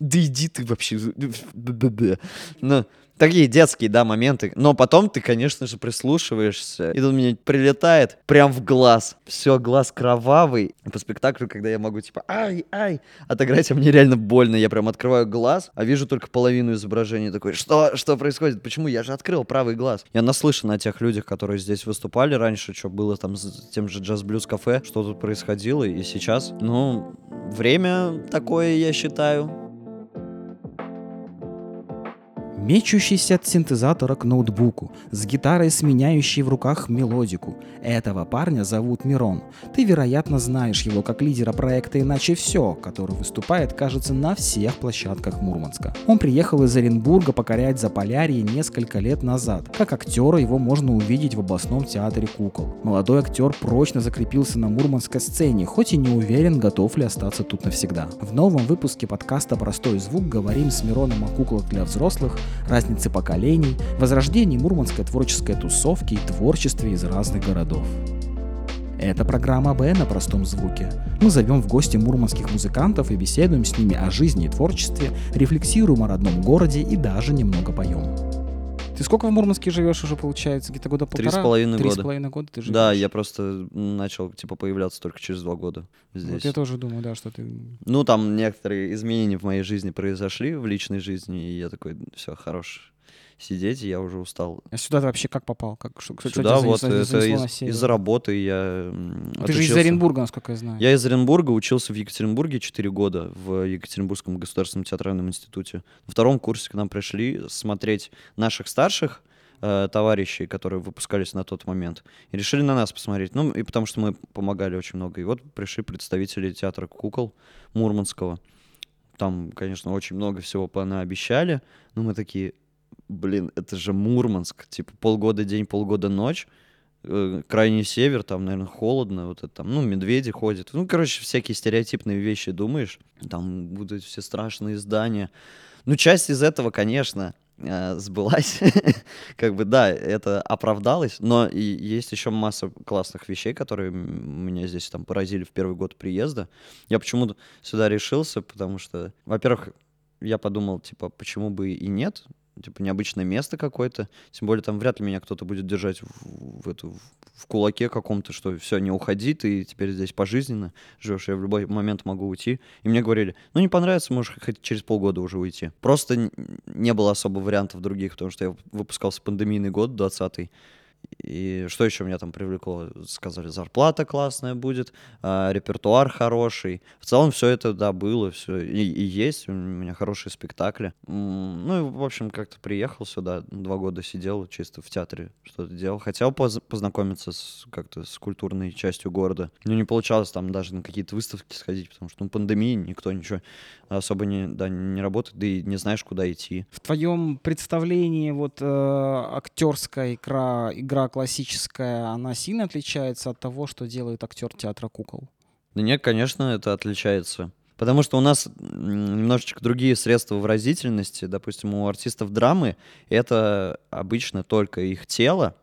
Да иди ты вообще. Ну, такие детские, да, моменты. Но потом ты, конечно же, прислушиваешься. И тут мне прилетает прям в глаз. Все, глаз кровавый. По спектаклю, когда я могу, типа, ай, ай, отыграть, а мне реально больно. Я прям открываю глаз, а вижу только половину изображения. Такой, что, что происходит? Почему? Я же открыл правый глаз. Я наслышан о тех людях, которые здесь выступали раньше, что было там с тем же джаз-блюз-кафе, что тут происходило. И сейчас, ну, время такое, я считаю. Мечущийся от синтезатора к ноутбуку, с гитарой, сменяющей в руках мелодику. Этого парня зовут Мирон. Ты, вероятно, знаешь его как лидера проекта «Иначе все», который выступает, кажется, на всех площадках Мурманска. Он приехал из Оренбурга покорять Заполярье несколько лет назад. Как актера его можно увидеть в областном театре кукол. Молодой актер прочно закрепился на мурманской сцене, хоть и не уверен, готов ли остаться тут навсегда. В новом выпуске подкаста «Простой звук» говорим с Мироном о куклах для взрослых, разницы поколений, возрождении мурманской творческой тусовки и творчестве из разных городов. Это программа «Б» на простом звуке. Мы зовем в гости мурманских музыкантов и беседуем с ними о жизни и творчестве, рефлексируем о родном городе и даже немного поем. Ты сколько в Мурманске живешь уже, получается? Где-то года полтора? Три с половиной Три года. с половиной года ты живешь? Да, я просто начал, типа, появляться только через два года здесь. Вот я тоже думаю, да, что ты... Ну, там некоторые изменения в моей жизни произошли, в личной жизни, и я такой, все, хорош сидеть, и я уже устал. А сюда ты вообще как попал? Как, что, что Сюда тебя вот занесло- это занесло из, из-за работы я м, Ты же из. Оренбурга, насколько я знаю. Я из Оренбурга, учился в Екатеринбурге 4 года в Екатеринбургском государственном театральном институте. На втором курсе к нам пришли смотреть наших старших э, товарищей, которые выпускались на тот момент, и решили на нас посмотреть. Ну, и потому что мы помогали очень много. И вот пришли представители театра кукол Мурманского. Там, конечно, очень много всего понаобещали, но мы такие, блин, это же Мурманск, типа полгода день, полгода ночь, э, крайний север, там, наверное, холодно, вот это там, ну, медведи ходят. Ну, короче, всякие стереотипные вещи думаешь. Там будут все страшные здания. Ну, часть из этого, конечно, э, сбылась. как бы, да, это оправдалось, но и есть еще масса классных вещей, которые меня здесь там поразили в первый год приезда. Я почему-то сюда решился, потому что, во-первых, я подумал, типа, почему бы и нет, типа, необычное место какое-то, тем более там вряд ли меня кто-то будет держать в, в эту, в кулаке каком-то, что все, не уходи, ты теперь здесь пожизненно живешь, я в любой момент могу уйти. И мне говорили, ну не понравится, можешь хоть через полгода уже уйти. Просто не было особо вариантов других, потому что я выпускался в пандемийный год, 20-й, и что еще меня там привлекло? Сказали, зарплата классная будет, а, репертуар хороший. В целом все это, да, было, все и, и есть. У меня хорошие спектакли. Ну и, в общем, как-то приехал сюда, два года сидел чисто в театре, что-то делал. Хотел поз- познакомиться с, как-то с культурной частью города. Но не получалось там даже на какие-то выставки сходить, потому что, ну, пандемия, никто ничего особо не, да, не работает, да и не знаешь, куда идти. В твоем представлении вот э, актерская игра, игра классическая, она сильно отличается от того, что делает актер театра кукол? Да нет, конечно, это отличается. Потому что у нас немножечко другие средства выразительности. Допустим, у артистов драмы это обычно только их тело,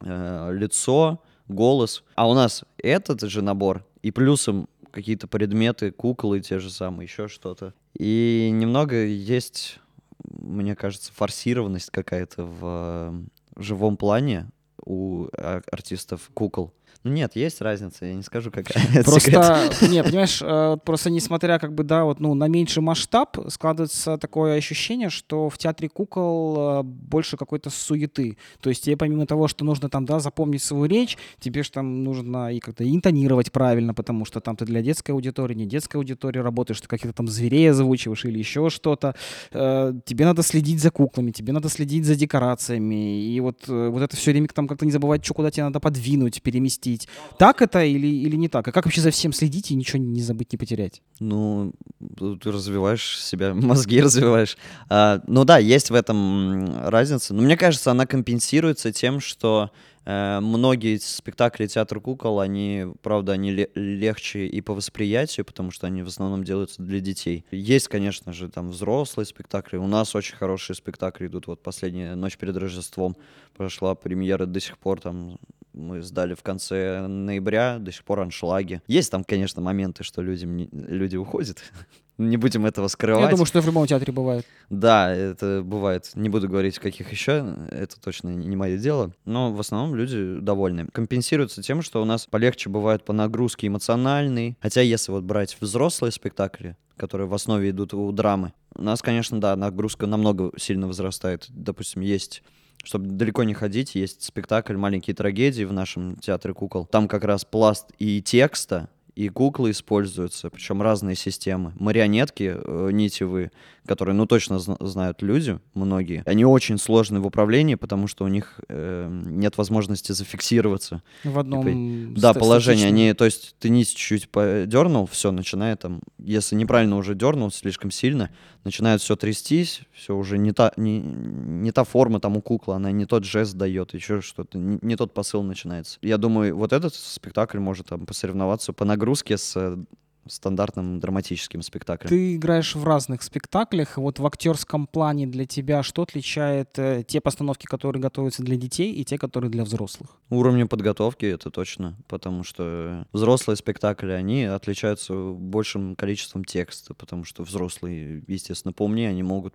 э, лицо, голос. А у нас этот же набор и плюсом какие-то предметы, куклы те же самые, еще что-то. И немного есть, мне кажется, форсированность какая-то в живом плане у артистов кукол. Ну нет, есть разница, я не скажу, какая. Просто, не, понимаешь, э, просто несмотря как бы, да, вот, ну, на меньший масштаб, складывается такое ощущение, что в театре кукол э, больше какой-то суеты. То есть тебе помимо того, что нужно там, да, запомнить свою речь, тебе же там нужно и как-то интонировать правильно, потому что там ты для детской аудитории, не детской аудитории работаешь, ты каких-то там зверей озвучиваешь или еще что-то. Э, Тебе надо следить за куклами, тебе надо следить за декорациями, и вот, вот это все время там как-то не забывать, что куда тебе надо подвинуть, переместить. Так это или, или не так? И как вообще за всем следить и ничего не забыть, не потерять? Ну, ты развиваешь себя, мозги развиваешь. А, ну да, есть в этом разница. Но мне кажется, она компенсируется тем, что э, многие спектакли театра кукол, они, правда, они ле- легче и по восприятию, потому что они в основном делаются для детей. Есть, конечно же, там взрослые спектакли. У нас очень хорошие спектакли идут. Вот последняя ночь перед Рождеством прошла премьера до сих пор там мы сдали в конце ноября, до сих пор аншлаги. Есть там, конечно, моменты, что люди, люди уходят, не будем этого скрывать. Я думаю, что в любом театре бывает. Да, это бывает. Не буду говорить, каких еще, это точно не мое дело. Но в основном люди довольны. Компенсируется тем, что у нас полегче бывает по нагрузке эмоциональной. Хотя если вот брать взрослые спектакли, которые в основе идут у драмы, у нас, конечно, да, нагрузка намного сильно возрастает. Допустим, есть чтобы далеко не ходить, есть спектакль «Маленькие трагедии» в нашем театре кукол. Там как раз пласт и текста, и куклы используются, причем разные системы. Марионетки э, нитевые, которые, ну, точно знают люди, многие, они очень сложны в управлении, потому что у них э, нет возможности зафиксироваться. В одном типа, Да, положение. Они, то есть ты нить чуть-чуть дернул, все, начинает там, если неправильно уже дернул слишком сильно, начинает все трястись, все уже не та, не, не та форма там у куклы, она не тот жест дает, еще что-то, не, не тот посыл начинается. Я думаю, вот этот спектакль может там посоревноваться по нагрузке с стандартным драматическим спектаклем. Ты играешь в разных спектаклях. Вот в актерском плане для тебя что отличает э, те постановки, которые готовятся для детей, и те, которые для взрослых? Уровнем подготовки, это точно. Потому что взрослые спектакли, они отличаются большим количеством текста, потому что взрослые, естественно, поумнее, они могут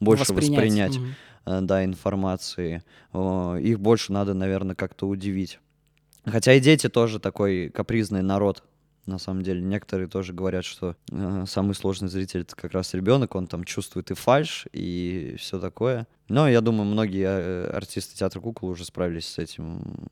больше Воспринять. воспринять угу. да, информации. Их больше надо, наверное, как-то удивить. Хотя и дети тоже такой капризный народ на самом деле. Некоторые тоже говорят, что э, самый сложный зритель это как раз ребенок, он там чувствует и фальш, и все такое. Но я думаю, многие э, артисты театра кукол уже справились с этим,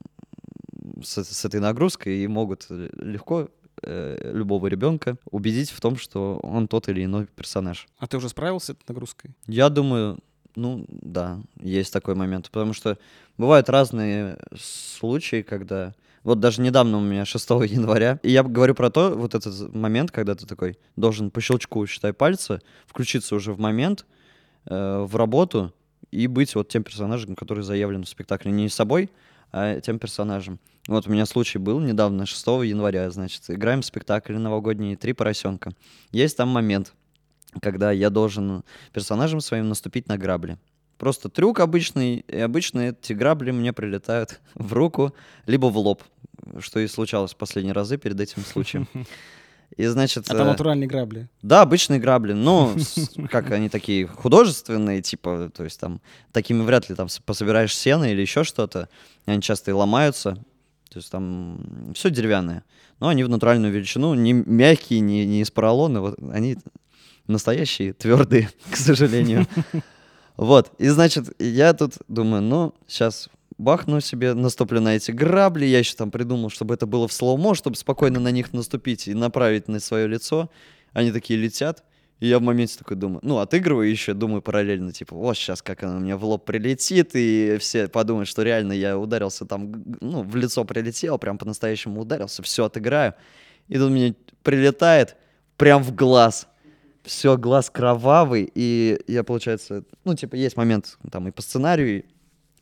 с, с этой нагрузкой и могут легко э, любого ребенка убедить в том, что он тот или иной персонаж. А ты уже справился с этой нагрузкой? Я думаю, ну да, есть такой момент, потому что бывают разные случаи, когда вот даже недавно у меня 6 января. И я говорю про то, вот этот момент, когда ты такой должен по щелчку, считай, пальца, включиться уже в момент, э, в работу и быть вот тем персонажем, который заявлен в спектакле. Не собой, а тем персонажем. Вот у меня случай был недавно, 6 января, значит, играем в спектакль новогодний «Три поросенка». Есть там момент, когда я должен персонажем своим наступить на грабли. Просто трюк обычный, и обычно эти грабли мне прилетают в руку, либо в лоб, что и случалось в последние разы перед этим случаем. И значит... Это натуральные грабли? Да, обычные грабли. Ну, как они такие художественные, типа, то есть там такими вряд ли там пособираешь сено или еще что-то. Они часто и ломаются. То есть там все деревянное. Но они в натуральную величину, не мягкие, не, не из поролона. Вот они настоящие, твердые, к сожалению. Вот, и значит, я тут думаю, ну, сейчас бахну себе, наступлю на эти грабли. Я еще там придумал, чтобы это было в слоумо, чтобы спокойно на них наступить и направить на свое лицо. Они такие летят. И я в моменте такой думаю, ну, отыгрываю еще, думаю параллельно, типа, вот сейчас как она мне в лоб прилетит, и все подумают, что реально я ударился там, ну, в лицо прилетел, прям по-настоящему ударился, все отыграю. И тут мне прилетает прям в глаз все, глаз кровавый, и я, получается, ну, типа, есть момент там и по сценарию, и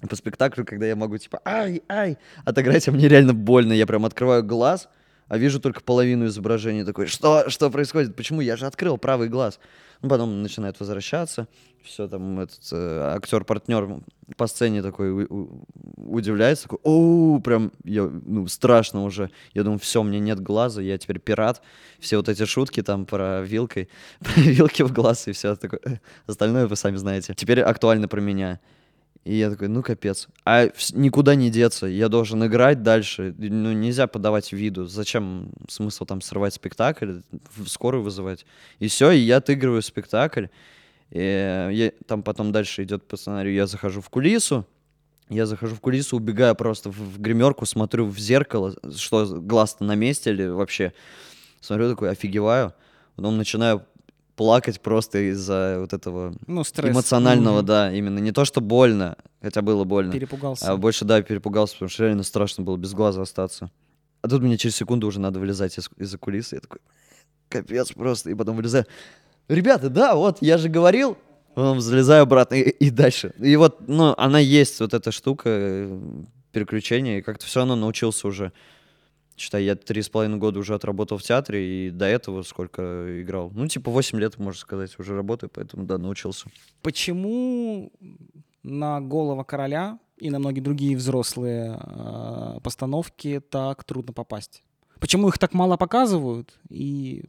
по спектаклю, когда я могу, типа, ай, ай, отыграть, а мне реально больно, я прям открываю глаз, а вижу только половину изображения, такой, что, что происходит, почему, я же открыл правый глаз. Ну, потом начинает возвращаться, все там, этот э, актер-партнер по сцене такой у, у, удивляется, такой, о, прям, я, ну, страшно уже. Я думаю, все, мне нет глаза, я теперь пират. Все вот эти шутки там про вилкой, про вилки в глаз и все такое. Остальное вы сами знаете. Теперь актуально про меня. И я такой, ну капец. А никуда не деться, я должен играть дальше. Ну нельзя подавать виду. Зачем смысл там срывать спектакль, скорую вызывать? И все, и я отыгрываю спектакль. И я, там потом дальше идет по сценарию, я захожу в кулису, я захожу в кулису, убегаю просто в, в гримерку, смотрю в зеркало, что глаз-то на месте или вообще. Смотрю такой, офигеваю. Потом начинаю плакать просто из-за вот этого ну, стресс. эмоционального, mm-hmm. да, именно. Не то, что больно, хотя было больно. Перепугался. А больше, да, перепугался, потому что реально страшно было без глаза остаться. А тут мне через секунду уже надо вылезать из- из-за кулисы. Я такой, капец просто. И потом вылезаю. Ребята, да, вот, я же говорил. Потом залезаю обратно и, и дальше. И вот, ну, она есть, вот эта штука, э, переключение. И как-то все равно научился уже Считай, я три с половиной года уже отработал в театре, и до этого сколько играл. Ну, типа, восемь лет, можно сказать, уже работаю, поэтому, да, научился. Почему на «Голого короля» и на многие другие взрослые э, постановки так трудно попасть? Почему их так мало показывают? И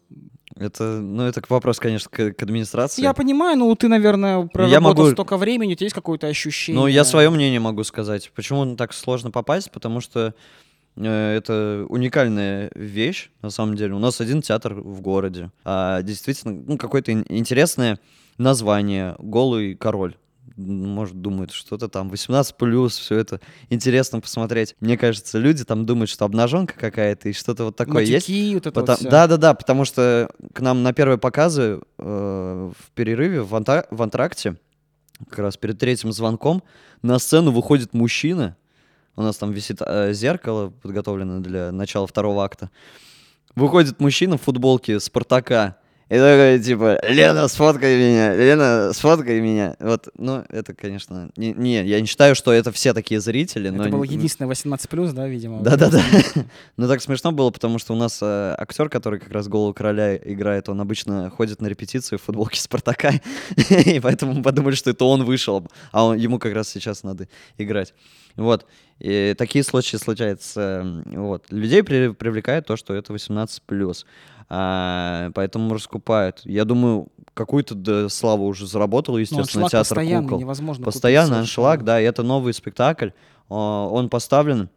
Это, ну, это вопрос, конечно, к, к администрации. я понимаю, ну ты, наверное, проработал могу- столько времени, у тебя есть какое-то ощущение? Ну, я свое мнение могу сказать. Почему так сложно попасть? Потому что это уникальная вещь, на самом деле. У нас один театр в городе. А действительно, ну, какое-то ин- интересное название «Голый король». Может, думают, что-то там 18 плюс, все это интересно посмотреть. Мне кажется, люди там думают, что обнаженка какая-то и что-то вот такое есть. Матюки, вот это вот Потом- всё. Да, да, да, потому что к нам на первые показы э, в перерыве в, анта- в антракте, как раз перед третьим звонком, на сцену выходит мужчина. У нас там висит э, зеркало, подготовленное для начала второго акта. Выходит мужчина в футболке Спартака. И такой, типа, Лена, сфоткай меня, Лена, сфоткай меня. Вот, ну, это, конечно... Не, не, я не считаю, что это все такие зрители, но... Это был н- единственный 18+, да, видимо? да-да-да. Ну так смешно было, потому что у нас э, актер, который как раз голову короля играет, он обычно ходит на репетицию в футболке Спартака, и поэтому мы подумали, что это он вышел, а он- ему как раз сейчас надо играть. Вот. И такие случаи случаются. Вот. Людей при- привлекает то, что это 18+. А, поэтому раскупают. Я думаю, какую-то да, славу уже заработал, Ну, естественно, театр постоянный, кукол. невозможно Постоянно аншлаг, да, и это новый спектакль. Он поставлен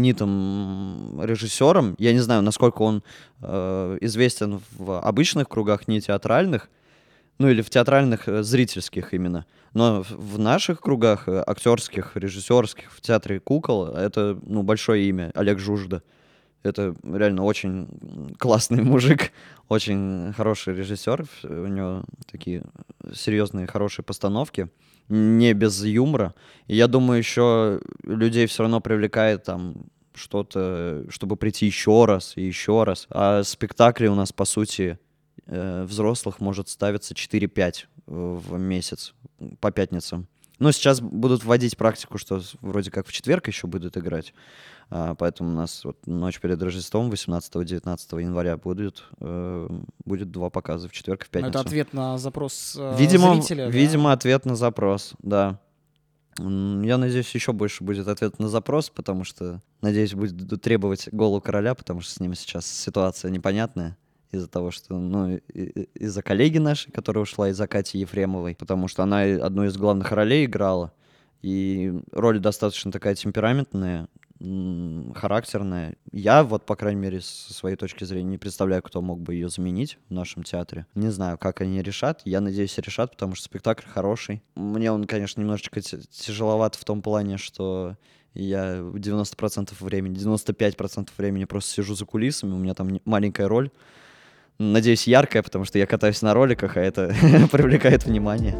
именитым режиссером. Я не знаю, насколько он э, известен в обычных кругах, не театральных, ну или в театральных э, зрительских именно. Но в- в наших кругах, э, актерских, режиссерских, в театре кукол, это ну, большое имя, Олег Жужда. Это реально очень классный мужик, очень хороший режиссер. У него такие серьезные, хорошие постановки, не без юмора. И я думаю, еще людей все равно привлекает там что-то, чтобы прийти еще раз и еще раз. А спектакли у нас, по сути, э, взрослых может ставиться 4-5 в месяц по пятницам. Ну, сейчас будут вводить практику, что вроде как в четверг еще будут играть. А, поэтому у нас вот ночь перед Рождеством 18-19 января будет, э, будет два показа в четверг и в пятницу. Это ответ на запрос э, Видимо, зрителя, да? видимо, ответ на запрос, да. Я надеюсь, еще больше будет ответ на запрос, потому что, надеюсь, будет требовать голу короля, потому что с ним сейчас ситуация непонятная из-за того, что, ну, из-за коллеги нашей, которая ушла, из-за Кати Ефремовой, потому что она одну из главных ролей играла, и роль достаточно такая темпераментная, характерная. Я вот, по крайней мере, со своей точки зрения, не представляю, кто мог бы ее заменить в нашем театре. Не знаю, как они решат. Я надеюсь, решат, потому что спектакль хороший. Мне он, конечно, немножечко тяжеловат в том плане, что я 90% времени, 95% времени просто сижу за кулисами, у меня там маленькая роль. Надеюсь, яркая, потому что я катаюсь на роликах, а это привлекает внимание.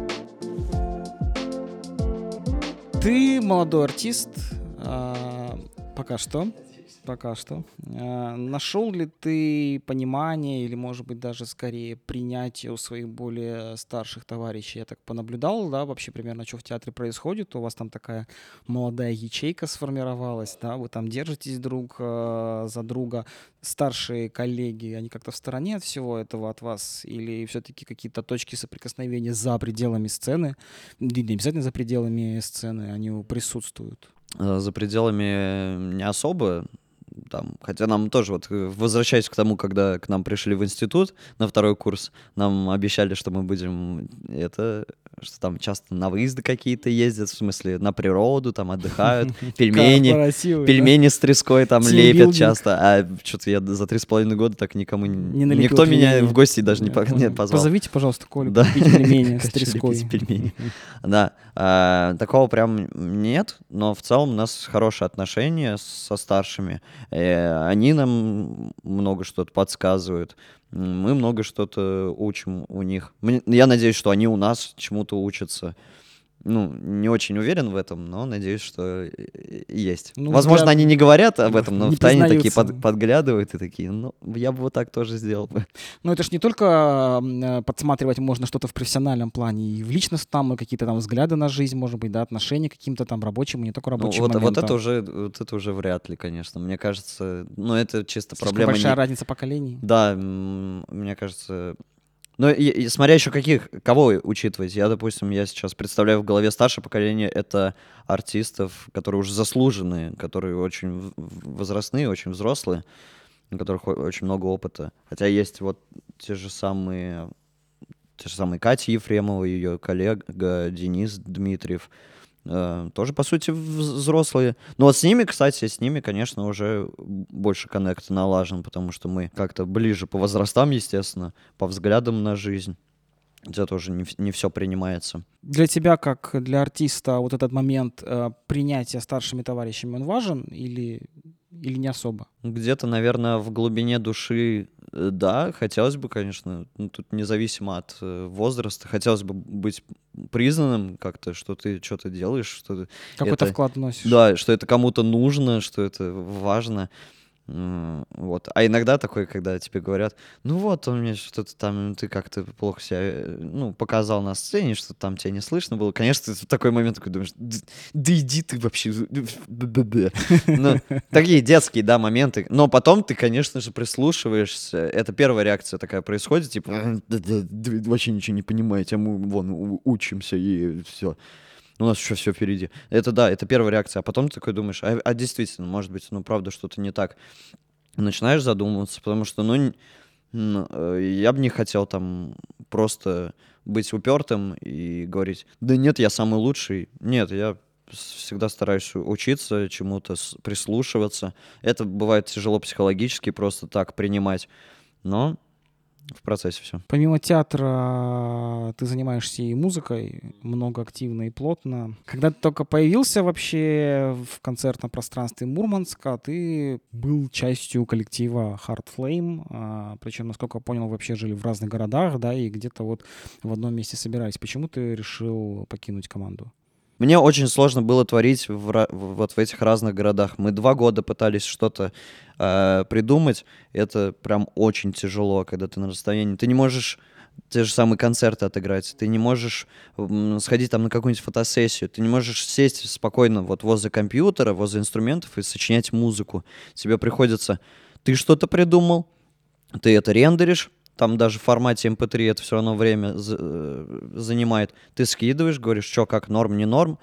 Ты молодой артист, а, пока что. Пока что. А, Нашел ли ты понимание или, может быть, даже скорее принятие у своих более старших товарищей? Я так понаблюдал, да, вообще примерно, что в театре происходит. У вас там такая молодая ячейка сформировалась, да, вы там держитесь друг э, за друга. Старшие коллеги, они как-то в стороне от всего этого от вас? Или все-таки какие-то точки соприкосновения за пределами сцены, не не обязательно за пределами сцены, они присутствуют? э, за пределами не особо. Там, хотя нам тоже, вот э, возвращаясь к тому, когда к нам пришли в институт на второй курс, нам обещали, что мы будем это, что там часто на выезды какие-то ездят, в смысле на природу, там отдыхают, пельмени, пельмени с треской там лепят часто, а что-то я за три с половиной года так никому, никто меня в гости даже не позвал. Позовите, пожалуйста, Колю купить пельмени с треской. пельмени. Да, а, такого прям нет, но в целом у нас хорошие отношения со старшими. Э, Они нам много что-то подсказывают, мы много что-то учим у них. Я надеюсь, что они у нас чему-то учатся. Ну, не очень уверен в этом, но надеюсь, что есть. Ну, Возможно, взгляд они не говорят об этом, но в тайне такие под- подглядывают и такие, ну, я бы вот так тоже сделал бы. Но это ж не только э, подсматривать можно что-то в профессиональном плане, и в личностном, и какие-то там взгляды на жизнь, может быть, да, отношения к каким-то там рабочим, и не только Ну, рабочим вот, вот моментам. это уже, вот это уже вряд ли, конечно. Мне кажется, ну это чисто Слишком проблема. большая не- разница поколений. Да, мне кажется, Ну, и, и смотря еще каких, кого учитывать. Я, допустим, я сейчас представляю в голове старшее поколение, это артистов, которые уже заслуженные, которые очень возрастные, очень взрослые, у которых очень много опыта. Хотя есть вот те же самые, те же самые Катя Ефремова, ее коллега Денис Дмитриев, тоже, по сути, взрослые. Но вот с ними, кстати, с ними, конечно, уже больше коннект налажен, потому что мы как-то ближе по возрастам, естественно, по взглядам на жизнь. Где тоже не, не все принимается. Для тебя, как для артиста, вот этот момент э, принятия старшими товарищами, он важен или или не особо? Где-то, наверное, в глубине души, э, да, хотелось бы, конечно, ну, тут независимо от э, возраста, хотелось бы быть признанным как-то, что ты что-то делаешь, что Какой-то это, вклад вносишь. Да, что это кому-то нужно, что это важно. Вот. А иногда такое, когда тебе говорят, ну вот, у меня что-то там, ты как-то плохо себя, э, ну, показал на сцене, что там тебя не слышно было. Конечно, ты в такой момент такой думаешь, да иди ты вообще. Ну, такие детские, да, моменты. Но потом ты, конечно же, прислушиваешься. Это первая реакция такая происходит, типа, вообще ничего не понимаете, а мы вон учимся и все у нас еще все впереди. Это да, это первая реакция. А потом ты такой думаешь, а, а действительно, может быть, ну правда что-то не так. Начинаешь задумываться, потому что, ну, э, я бы не хотел там просто быть упертым и говорить, да нет, я самый лучший. Нет, я всегда стараюсь учиться чему-то, прислушиваться. Это бывает тяжело психологически просто так принимать. Но в процессе все. Помимо театра ты занимаешься и музыкой, много активно и плотно. Когда ты только появился вообще в концертном пространстве Мурманска, ты был частью коллектива Hard Flame, а, причем, насколько я понял, вообще жили в разных городах, да, и где-то вот в одном месте собирались. Почему ты решил покинуть команду? Мне очень сложно было творить в, вот в этих разных городах. Мы два года пытались что-то э, придумать. Это прям очень тяжело, когда ты на расстоянии. Ты не можешь те же самые концерты отыграть, ты не можешь сходить там на какую-нибудь фотосессию, ты не можешь сесть спокойно вот возле компьютера, возле инструментов и сочинять музыку. Тебе приходится, ты что-то придумал, ты это рендеришь, там даже в формате MP3 эм это все равно время э, занимает. Ты скидываешь, говоришь, что как, норм, не норм.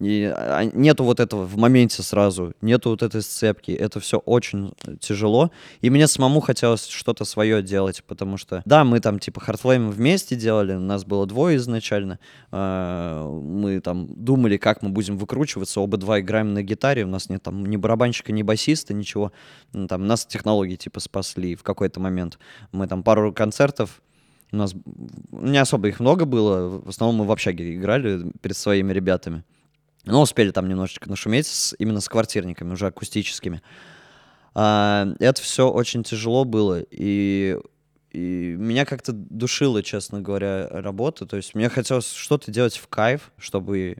И а, нету вот этого в моменте сразу, нету вот этой сцепки. Это все очень тяжело. И мне самому хотелось что-то свое делать, потому что, да, мы там типа Hardflame вместе делали, нас было двое изначально. А, мы там думали, как мы будем выкручиваться, оба два играем на гитаре, у нас нет там ни барабанщика, ни басиста, ничего. Ну, там нас технологии типа спасли в какой-то момент. Мы там пару концертов у нас не особо их много было, в основном мы в общаге играли перед своими ребятами. Но успели там немножечко нашуметь с, именно с квартирниками, уже акустическими. А, это все очень тяжело было, и, и меня как-то душило, честно говоря, работа. То есть мне хотелось что-то делать в кайф, чтобы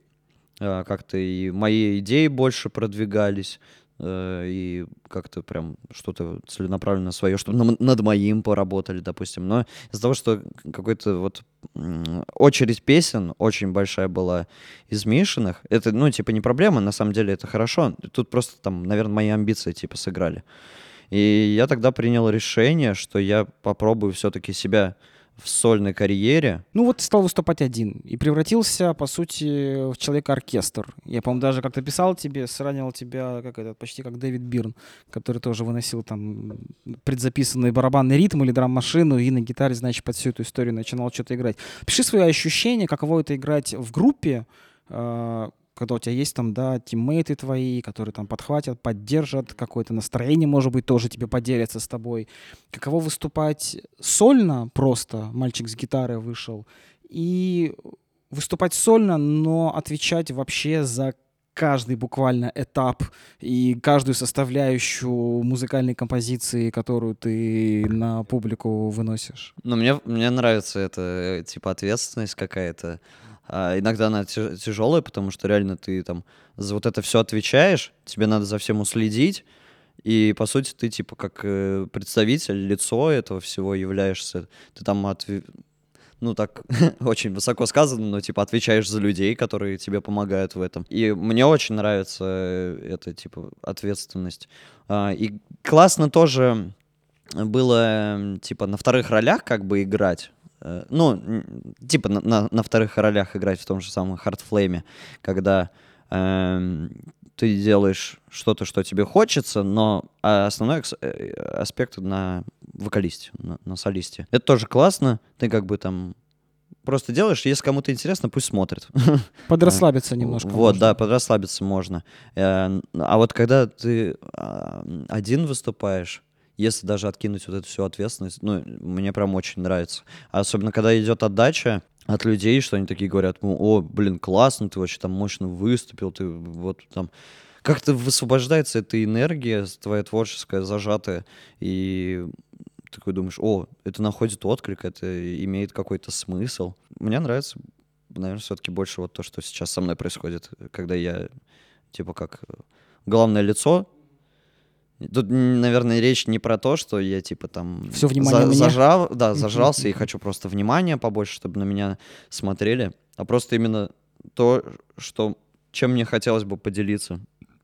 а, как-то и мои идеи больше продвигались, и как-то прям что-то целенаправленно свое, чтобы над моим поработали, допустим. Но из-за того, что какой-то вот очередь песен очень большая была из Мишиных, это, ну, типа, не проблема, на самом деле это хорошо. Тут просто там, наверное, мои амбиции, типа, сыграли. И я тогда принял решение, что я попробую все-таки себя в сольной карьере. Ну вот стал выступать один и превратился, по сути, в человека-оркестр. Я, по-моему, даже как-то писал тебе, сравнивал тебя как этот, почти как Дэвид Бирн, который тоже выносил там предзаписанный барабанный ритм или драм-машину и на гитаре, значит, под всю эту историю начинал что-то играть. Пиши свои ощущения, каково это играть в группе, а, когда у тебя есть там, да, тиммейты твои, которые там подхватят, поддержат, какое-то настроение, может быть, тоже тебе поделятся с тобой. Каково выступать сольно просто, мальчик с гитарой вышел, и выступать сольно, но отвечать вообще за каждый буквально этап и каждую составляющую музыкальной композиции, которую ты на публику выносишь. Ну, мне, мне нравится эта, типа, ответственность какая-то. А иногда она тяжелая, потому что реально ты там за вот это все отвечаешь, тебе надо за всем уследить, и, по сути, ты, типа, как э, представитель, лицо этого всего являешься. Ты там, от... ну, так, очень высоко сказано, но, типа, отвечаешь за людей, которые тебе помогают в этом. И мне очень нравится э, эта, типа, ответственность. А, и классно тоже было, типа, на вторых ролях как бы играть ну, н- типа на, на- на вторых ролях играть в том же самом Хардфлейме, когда эм, ты делаешь что-то, что тебе хочется, но а, основной э, аспект на вокалисте, на, на солисте. Это тоже классно, ты как бы там просто делаешь, если кому-то интересно, пусть смотрит. Подрасслабиться немножко. Вот, можно. да, подрасслабиться можно. Э, А вот когда ты а, один выступаешь, если даже откинуть вот эту всю ответственность, ну, мне прям очень нравится. Особенно, когда идет отдача от людей, что они такие говорят, ну, о, блин, классно, ты вообще там мощно выступил, ты вот там... Как-то высвобождается эта энергия твоя творческая, зажатая, и такой думаешь, о, это находит отклик, это имеет какой-то смысл. Мне нравится, наверное, все-таки больше вот то, что сейчас со мной происходит, когда я, типа, как э, главное лицо. Тут, наверное, речь не про то, что я, типа, там... Всё внимание мне. зажал, да, Мгм, зажрался и хочу просто внимания побольше, чтобы на меня смотрели, а просто именно то, что, чем мне хотелось бы поделиться.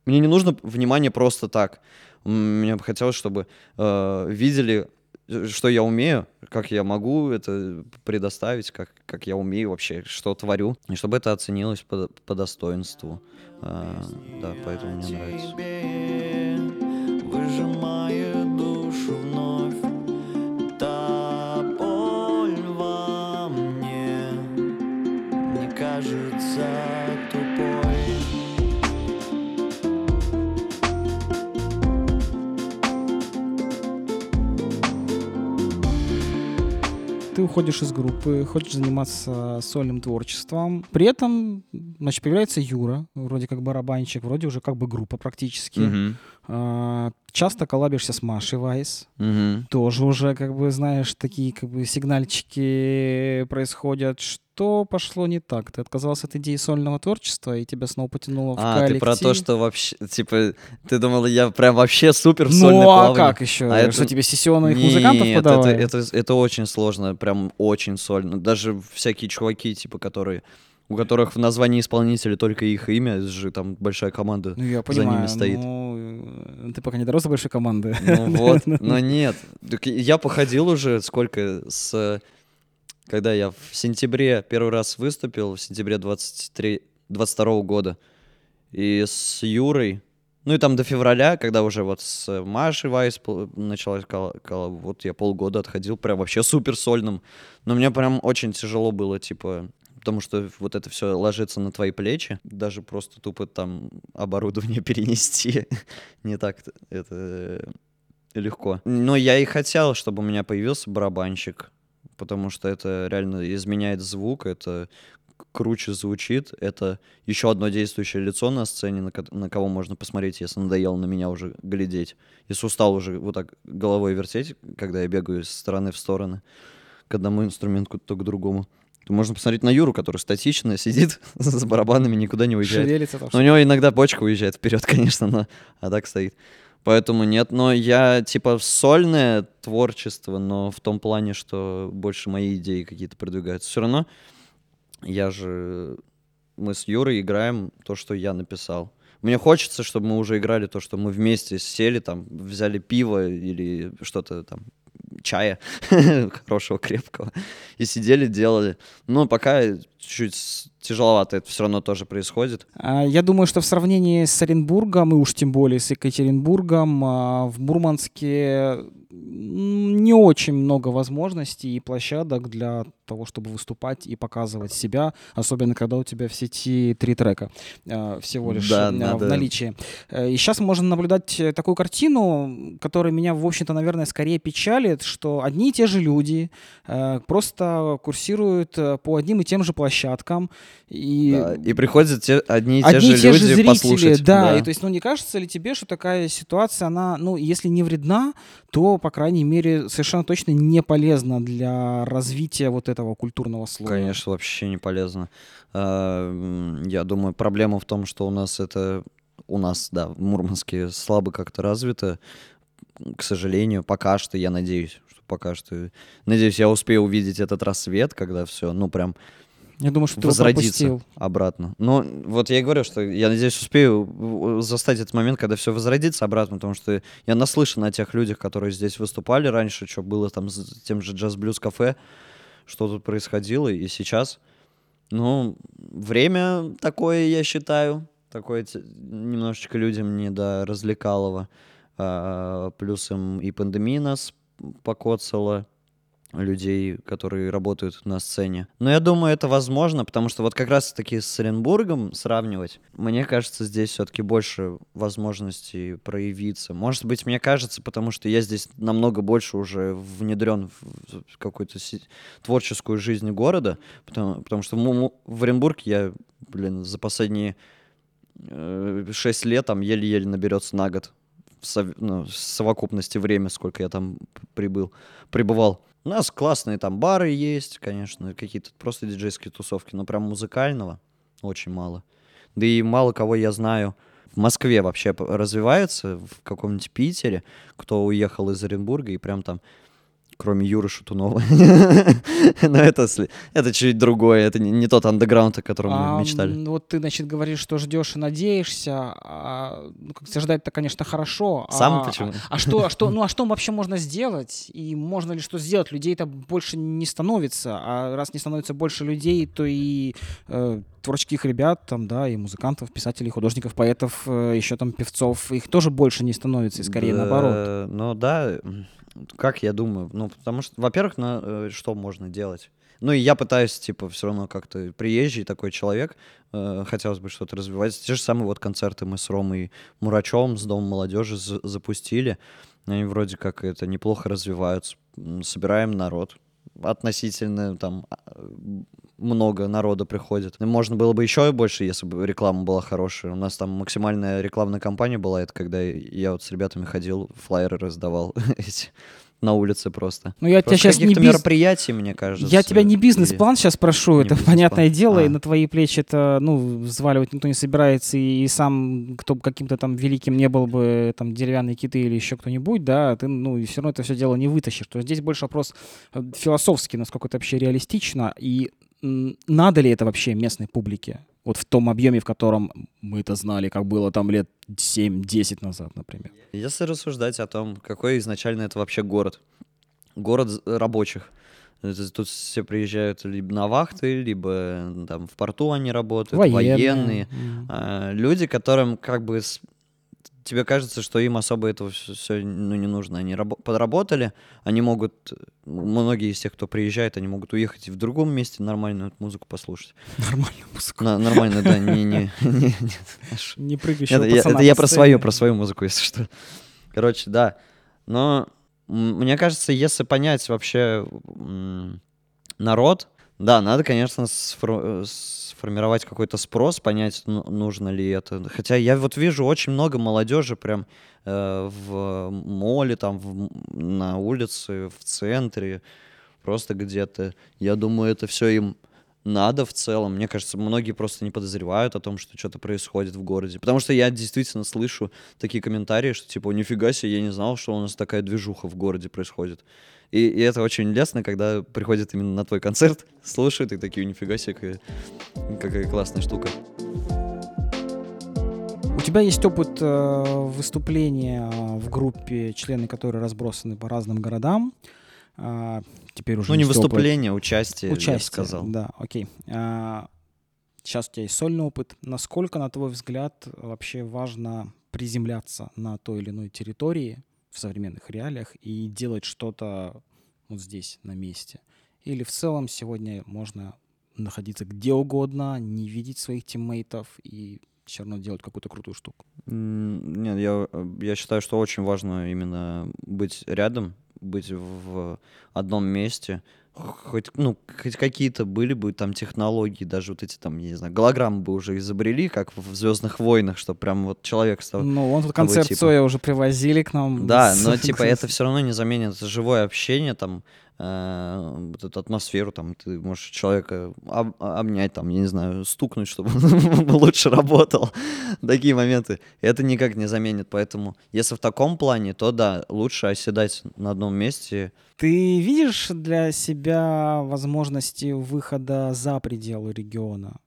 Мне не нужно внимание просто так. Мне бы хотелось, чтобы э, видели, э, что я умею, как я могу это предоставить, как, как я умею вообще, что творю, и чтобы это оценилось по, по достоинству. А, да, поэтому мне нравится. Тебе, уходишь из группы, хочешь заниматься сольным творчеством. При этом, значит, появляется Юра, вроде как барабанщик, вроде уже как бы группа практически. А, часто коллабишься с Машей Вайс. Мгм. Тоже уже, как бы, знаешь, такие как бы сигнальчики происходят. Что пошло не так? Ты отказался от идеи сольного творчества, и тебя снова потянуло в А, коллектив? ты про то, что вообще, типа, ты думал, я прям вообще супер в Ну, сольное а плавание? как еще? А это- Что, тебе сессионных музыкантов Нет, подавали? это, это, это очень сложно, прям очень сольно. Даже всякие чуваки, типа, которые у которых в названии исполнителя только их имя, это же там большая команда. Ну, я за понимаю, ними стоит. ну, ты пока не дорос до большой команды. Ну вот, но нет. Я походил уже сколько с... Когда я в сентябре первый раз выступил, в сентябре 23, 22 года, и с Юрой, ну и там до февраля, когда уже вот с Машей Вайс началась кол- кол- вот я полгода отходил прям вообще супер сольным. Но мне прям очень тяжело было, типа, потому что вот это все ложится на твои плечи, даже просто тупо там оборудование перенести не так это э, легко. Но я и хотел, чтобы у меня появился барабанщик, потому что это реально изменяет звук, это круче звучит, это еще одно действующее лицо на сцене, на, ко- на кого можно посмотреть, если надоело на меня уже глядеть, если устал уже вот так головой вертеть, когда я бегаю из стороны в стороны к одному инструменту, то к другому. То можно посмотреть на Юру, который статично сидит с барабанами, никуда не уезжает. Шевелится там. Ну, у него иногда почка уезжает вперед, конечно, но а так стоит. Поэтому нет, но я типа сольное творчество, но в том плане, что больше мои идеи какие-то продвигаются. Все равно я же... Мы с Юрой играем то, что я написал. Мне хочется, чтобы мы уже играли то, что мы вместе сели, там, взяли пиво или что-то там, чая хорошего, крепкого, и сидели, делали. Но пока чуть тяжеловато это все равно тоже происходит. А, Я думаю, что в сравнении с Оренбургом, и уж тем более с Екатеринбургом, а, в Мурманске не очень много возможностей и площадок для того, чтобы выступать и показывать себя, особенно когда у тебя в сети три трека э, всего лишь Да, э, в надо- наличии. Э, И сейчас можно наблюдать э, такую картину, которая меня, в общем-то, наверное, скорее печалит, что одни и те же люди э, просто курсируют по одним и тем же площадкам. И Да, и приходят те, одни и те Одни же те люди же зрители, послушать. да, И то есть, ну не кажется ли тебе, что такая ситуация, она, ну, если не вредна, то, по крайней мере, совершенно точно не полезна для развития вот этого культурного слоя? Конечно, вообще не полезно. А, Я думаю, проблема в том, что у нас это... У нас, да, в Мурманске слабо как-то развито. К сожалению, пока что, я надеюсь, что пока что... Надеюсь, я успею увидеть этот рассвет, когда все, ну, прям Я думаю, что ты его возродится пропустил. обратно. Ну, вот я и говорю, что я надеюсь, успею застать этот момент, когда все возродится обратно, потому что я наслышан о тех людях, которые здесь выступали раньше, что было там с тем же джаз-блюз кафе, что тут происходило, и сейчас, ну, время такое, я считаю, такое немножечко людям не до развлекалого. А, плюсом и пандемия нас покоцала, людей, которые работают на сцене. Но я думаю, это возможно, потому что вот как раз-таки с Оренбургом сравнивать, мне кажется, здесь все-таки больше возможностей проявиться. Может быть, мне кажется, потому что я здесь намного больше уже внедрен в какую-то творческую жизнь города, потому, потому что в Оренбург я, блин, за последние э, шесть лет там еле-еле наберется на год ну, в совокупности время, сколько я там прибыл, пребывал. У нас классные там бары есть, конечно, какие-то просто диджейские тусовки, но прям музыкального очень мало. Да и мало кого я знаю в Москве вообще развивается, в каком-нибудь Питере, кто уехал из Оренбурга и прям там кроме Юры Шатунова. Но это, это чуть другое, это не, не тот андеграунд, о котором А, мы мечтали. вот ты, значит, говоришь, что ждешь и надеешься. А, ну, как ждать-то, конечно, хорошо. Сам а, почему? А, а что, а что, ну а что вообще можно сделать? И можно ли что сделать? Людей-то больше не становится. А раз не становится больше людей, то и э, творческих ребят, там, да, и музыкантов, писателей, художников, поэтов, э, еще там певцов, их тоже больше не становится, и скорее Да, наоборот. Ну да, как я думаю, ну потому что, во-первых, на, э, что можно делать? Ну и я пытаюсь, типа, все равно как-то приезжий такой человек, э, хотелось бы что-то развивать. Те же самые вот концерты мы с Ромой Мурачевым с Домом молодежи за- запустили. Они вроде как это неплохо развиваются. Собираем народ. Относительно там а, много народа приходит. И Можно было бы еще больше, если бы реклама была хорошая. У нас там максимальная рекламная кампания была, это когда я вот с ребятами ходил, флайеры раздавал эти на улице просто. Ну я тебя Просто сейчас не каких-то биз- мероприятий, мне кажется. Я тебя не бизнес-план сейчас прошу, Не это понятное дело, и А. на твои плечи это, ну, взваливать никто не собирается, и, и сам, кто бы каким-то там великим не был бы, там, деревянные киты или еще кто-нибудь, да, ты, ну, и все равно это все дело не вытащишь. То есть здесь больше вопрос э, философский, насколько это вообще реалистично, и надо ли это вообще местной публике? Вот в том объеме, в котором мы это знали, как было там лет 7-10 назад, например. Если рассуждать о том, какой изначально это вообще город. Город з- рабочих. Тут все приезжают либо на вахты, либо э, там в порту они работают, военные. М. А, люди, которым как бы тебе кажется, что им особо этого все, ну, не нужно. Они рабо- подработали, они могут, многие из тех, кто приезжает, они могут уехать в другом месте нормальную музыку послушать. Нормально музыку. На- нормально, да, не, не, не- не- прыгающего это, я, это я про свою, про свою музыку, если что. Короче, да. Но мне кажется, если понять вообще народ, да, надо, конечно, сфор- сформировать какой-то спрос, понять, ну, нужно ли это. Хотя я вот вижу очень много молодежи прям э, в моле, там, в на улице, в центре, просто где-то. Я думаю, это все им надо в целом. Мне кажется, многие просто не подозревают о том, что что-то происходит в городе. Потому что я действительно слышу такие комментарии, что типа, нифига себе, я не знал, что у нас такая движуха в городе происходит. И, и это очень лестно, когда приходят именно на твой концерт, слушают и такие, нифига себе, какая, какая классная штука. У тебя есть опыт э, выступления в группе, члены которой разбросаны по разным городам. А, теперь уже Ну, не есть опыт выступление, участие, я сказал. Да, окей. А, сейчас у тебя есть сольный опыт. Насколько, на твой взгляд, вообще важно приземляться на той или иной территории в современных реалиях и делать что-то вот здесь, на месте? Или в целом сегодня можно находиться где угодно, не видеть своих тиммейтов и все равно делать какую-то крутую штуку? Нет, я, э, я считаю, что очень важно именно быть рядом, быть в одном месте. Хоть, ну, хоть какие-то были бы там технологии, даже вот эти там, я не знаю, голограммы бы уже изобрели, как в Звездных войнах, что прям вот человек стал. Ну, вон тут концерт типа. Уже привозили к нам. Да, но типа это все равно не заменит живое общение, там, вот эту атмосферу, там, ты можешь человека об- обнять, там, я не знаю, стукнуть, чтобы он лучше работал. Такие моменты. Это никак не заменит, поэтому если в таком плане, то да, лучше оседать на одном месте. Ты видишь для себя возможности выхода за пределы региона?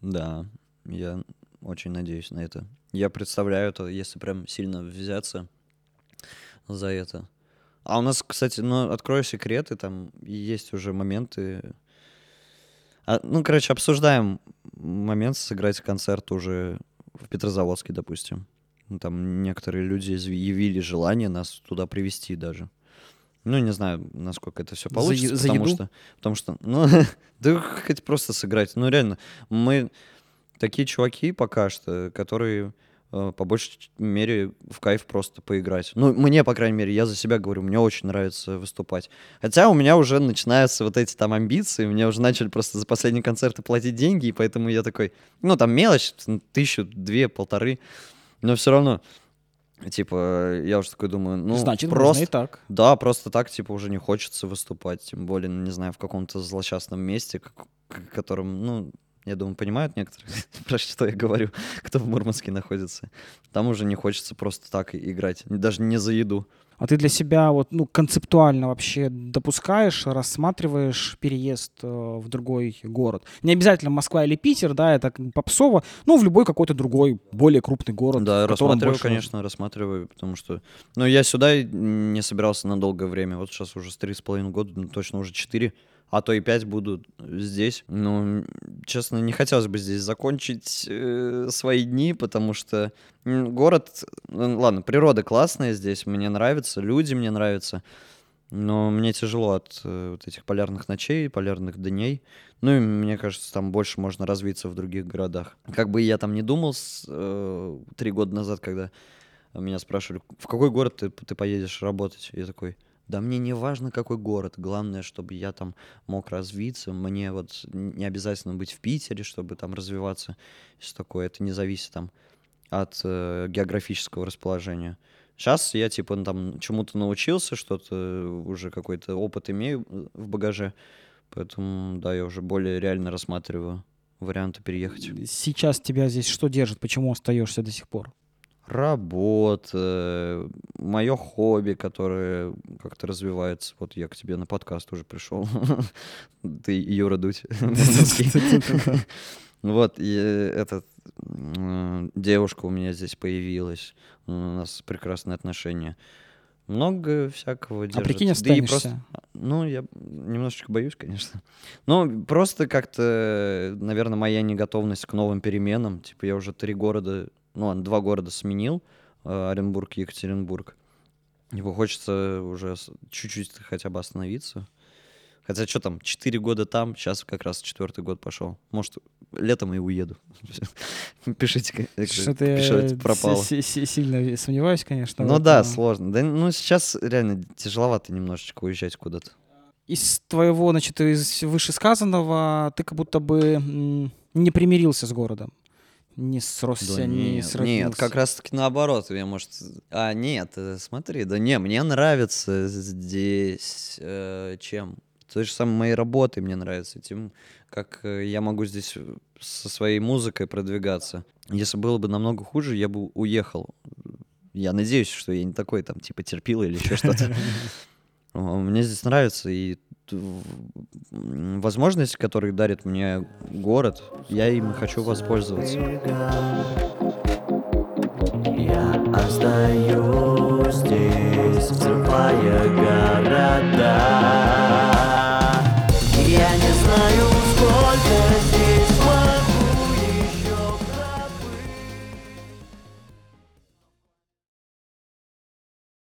Да, я очень надеюсь на это. Я представляю это, если прям сильно взяться за это. А у нас, кстати, ну, открою секреты, там есть уже моменты. А, ну, короче, обсуждаем момент сыграть концерт уже в Петрозаводске, допустим. Ну, Там некоторые люди изъявили желание нас туда привести даже. Ну, не знаю, насколько это все получится, за потому еду? что, потому что, ну, да хоть просто сыграть. Ну, реально, мы такие чуваки пока что, которые по большей мере в кайф просто поиграть. Ну, мне, по крайней мере, я за себя говорю, мне очень нравится выступать. Хотя у меня уже начинаются вот эти там амбиции, мне уже начали просто за последние концерты платить деньги, и поэтому я такой, ну, там мелочь, тысячу, две, полторы, но все равно, типа, я уже такой думаю, ну, Значит, просто... и так. Да, просто так, типа, уже не хочется выступать, тем более, ну, не знаю, в каком-то злосчастном месте, как- к которым, ну, я думаю, понимают некоторые, про что я говорю, кто в Мурманске находится. Там уже не хочется просто так играть, даже не за еду. А ты для себя вот, ну, концептуально вообще допускаешь, рассматриваешь переезд э, в другой город? Не обязательно Москва или Питер, да, это как бы попсово, ну, в любой какой-то другой, более крупный город. Да, рассматриваю, больше- конечно, рассматриваю, потому что, ну, я сюда не собирался на долгое время. Вот сейчас уже с три с половиной года, ну, точно уже четыре, а то и пять буду здесь. Ну, честно, не хотелось бы здесь закончить э, свои дни, потому что город, ну, ладно, природа классная здесь, мне нравится, люди мне нравятся, но мне тяжело от э, вот этих полярных ночей, полярных дней. Ну и мне кажется, там больше можно развиться в других городах. Как бы я там не думал с, э, три года назад, когда меня спрашивали, в какой город ты, ты поедешь работать? Я такой, да мне не важно, какой город, главное, чтобы я там мог развиться, мне вот не обязательно быть в Питере, чтобы там развиваться, все такое, это не зависит там от э, географического расположения. Сейчас я типа там чему-то научился, что-то уже какой-то опыт имею э, в багаже, поэтому да, я уже более реально рассматриваю варианты переехать. Сейчас тебя здесь что держит? Почему остаешься до сих пор? Работа, мое хобби, которое как-то развивается. Вот я к тебе на подкаст уже пришел. Ты Юра Дудь. Вот, и этот, девушка у меня здесь появилась. У нас прекрасные отношения. Много всякого А прикинь, Да и просто- останешься. ну, я немножечко боюсь, конечно. Ну, просто как-то, наверное, моя неготовность к новым переменам. Типа, я уже три города, ну, ладно, два города сменил. э, Оренбург и Екатеринбург. Его хочется уже чуть-чуть хотя бы остановиться. Хотя что там, четыре года там, сейчас как раз четвертый год пошел. Может, летом и уеду. Пишите, как- Что-то я пропало. си- си- сильно сомневаюсь, конечно. Ну да, сложно. Да, ну сейчас реально тяжеловато немножечко уезжать куда-то. Из твоего, значит, из вышесказанного ты как будто бы не примирился с городом. Не сросся, Да не нет, сроднился. нет, как раз таки наоборот. Я, может... А, нет, э, смотри, да не, мне нравится здесь э, чем? Той же самой моей работой мне нравится, тем, как э, я могу здесь э, со своей музыкой продвигаться. Если было бы намного хуже, я бы уехал. Я надеюсь, что я не такой там, типа, терпил или еще что-то. Мне здесь нравится, и возможности, которые дарит мне город, я им хочу воспользоваться. Я остаюсь здесь, города.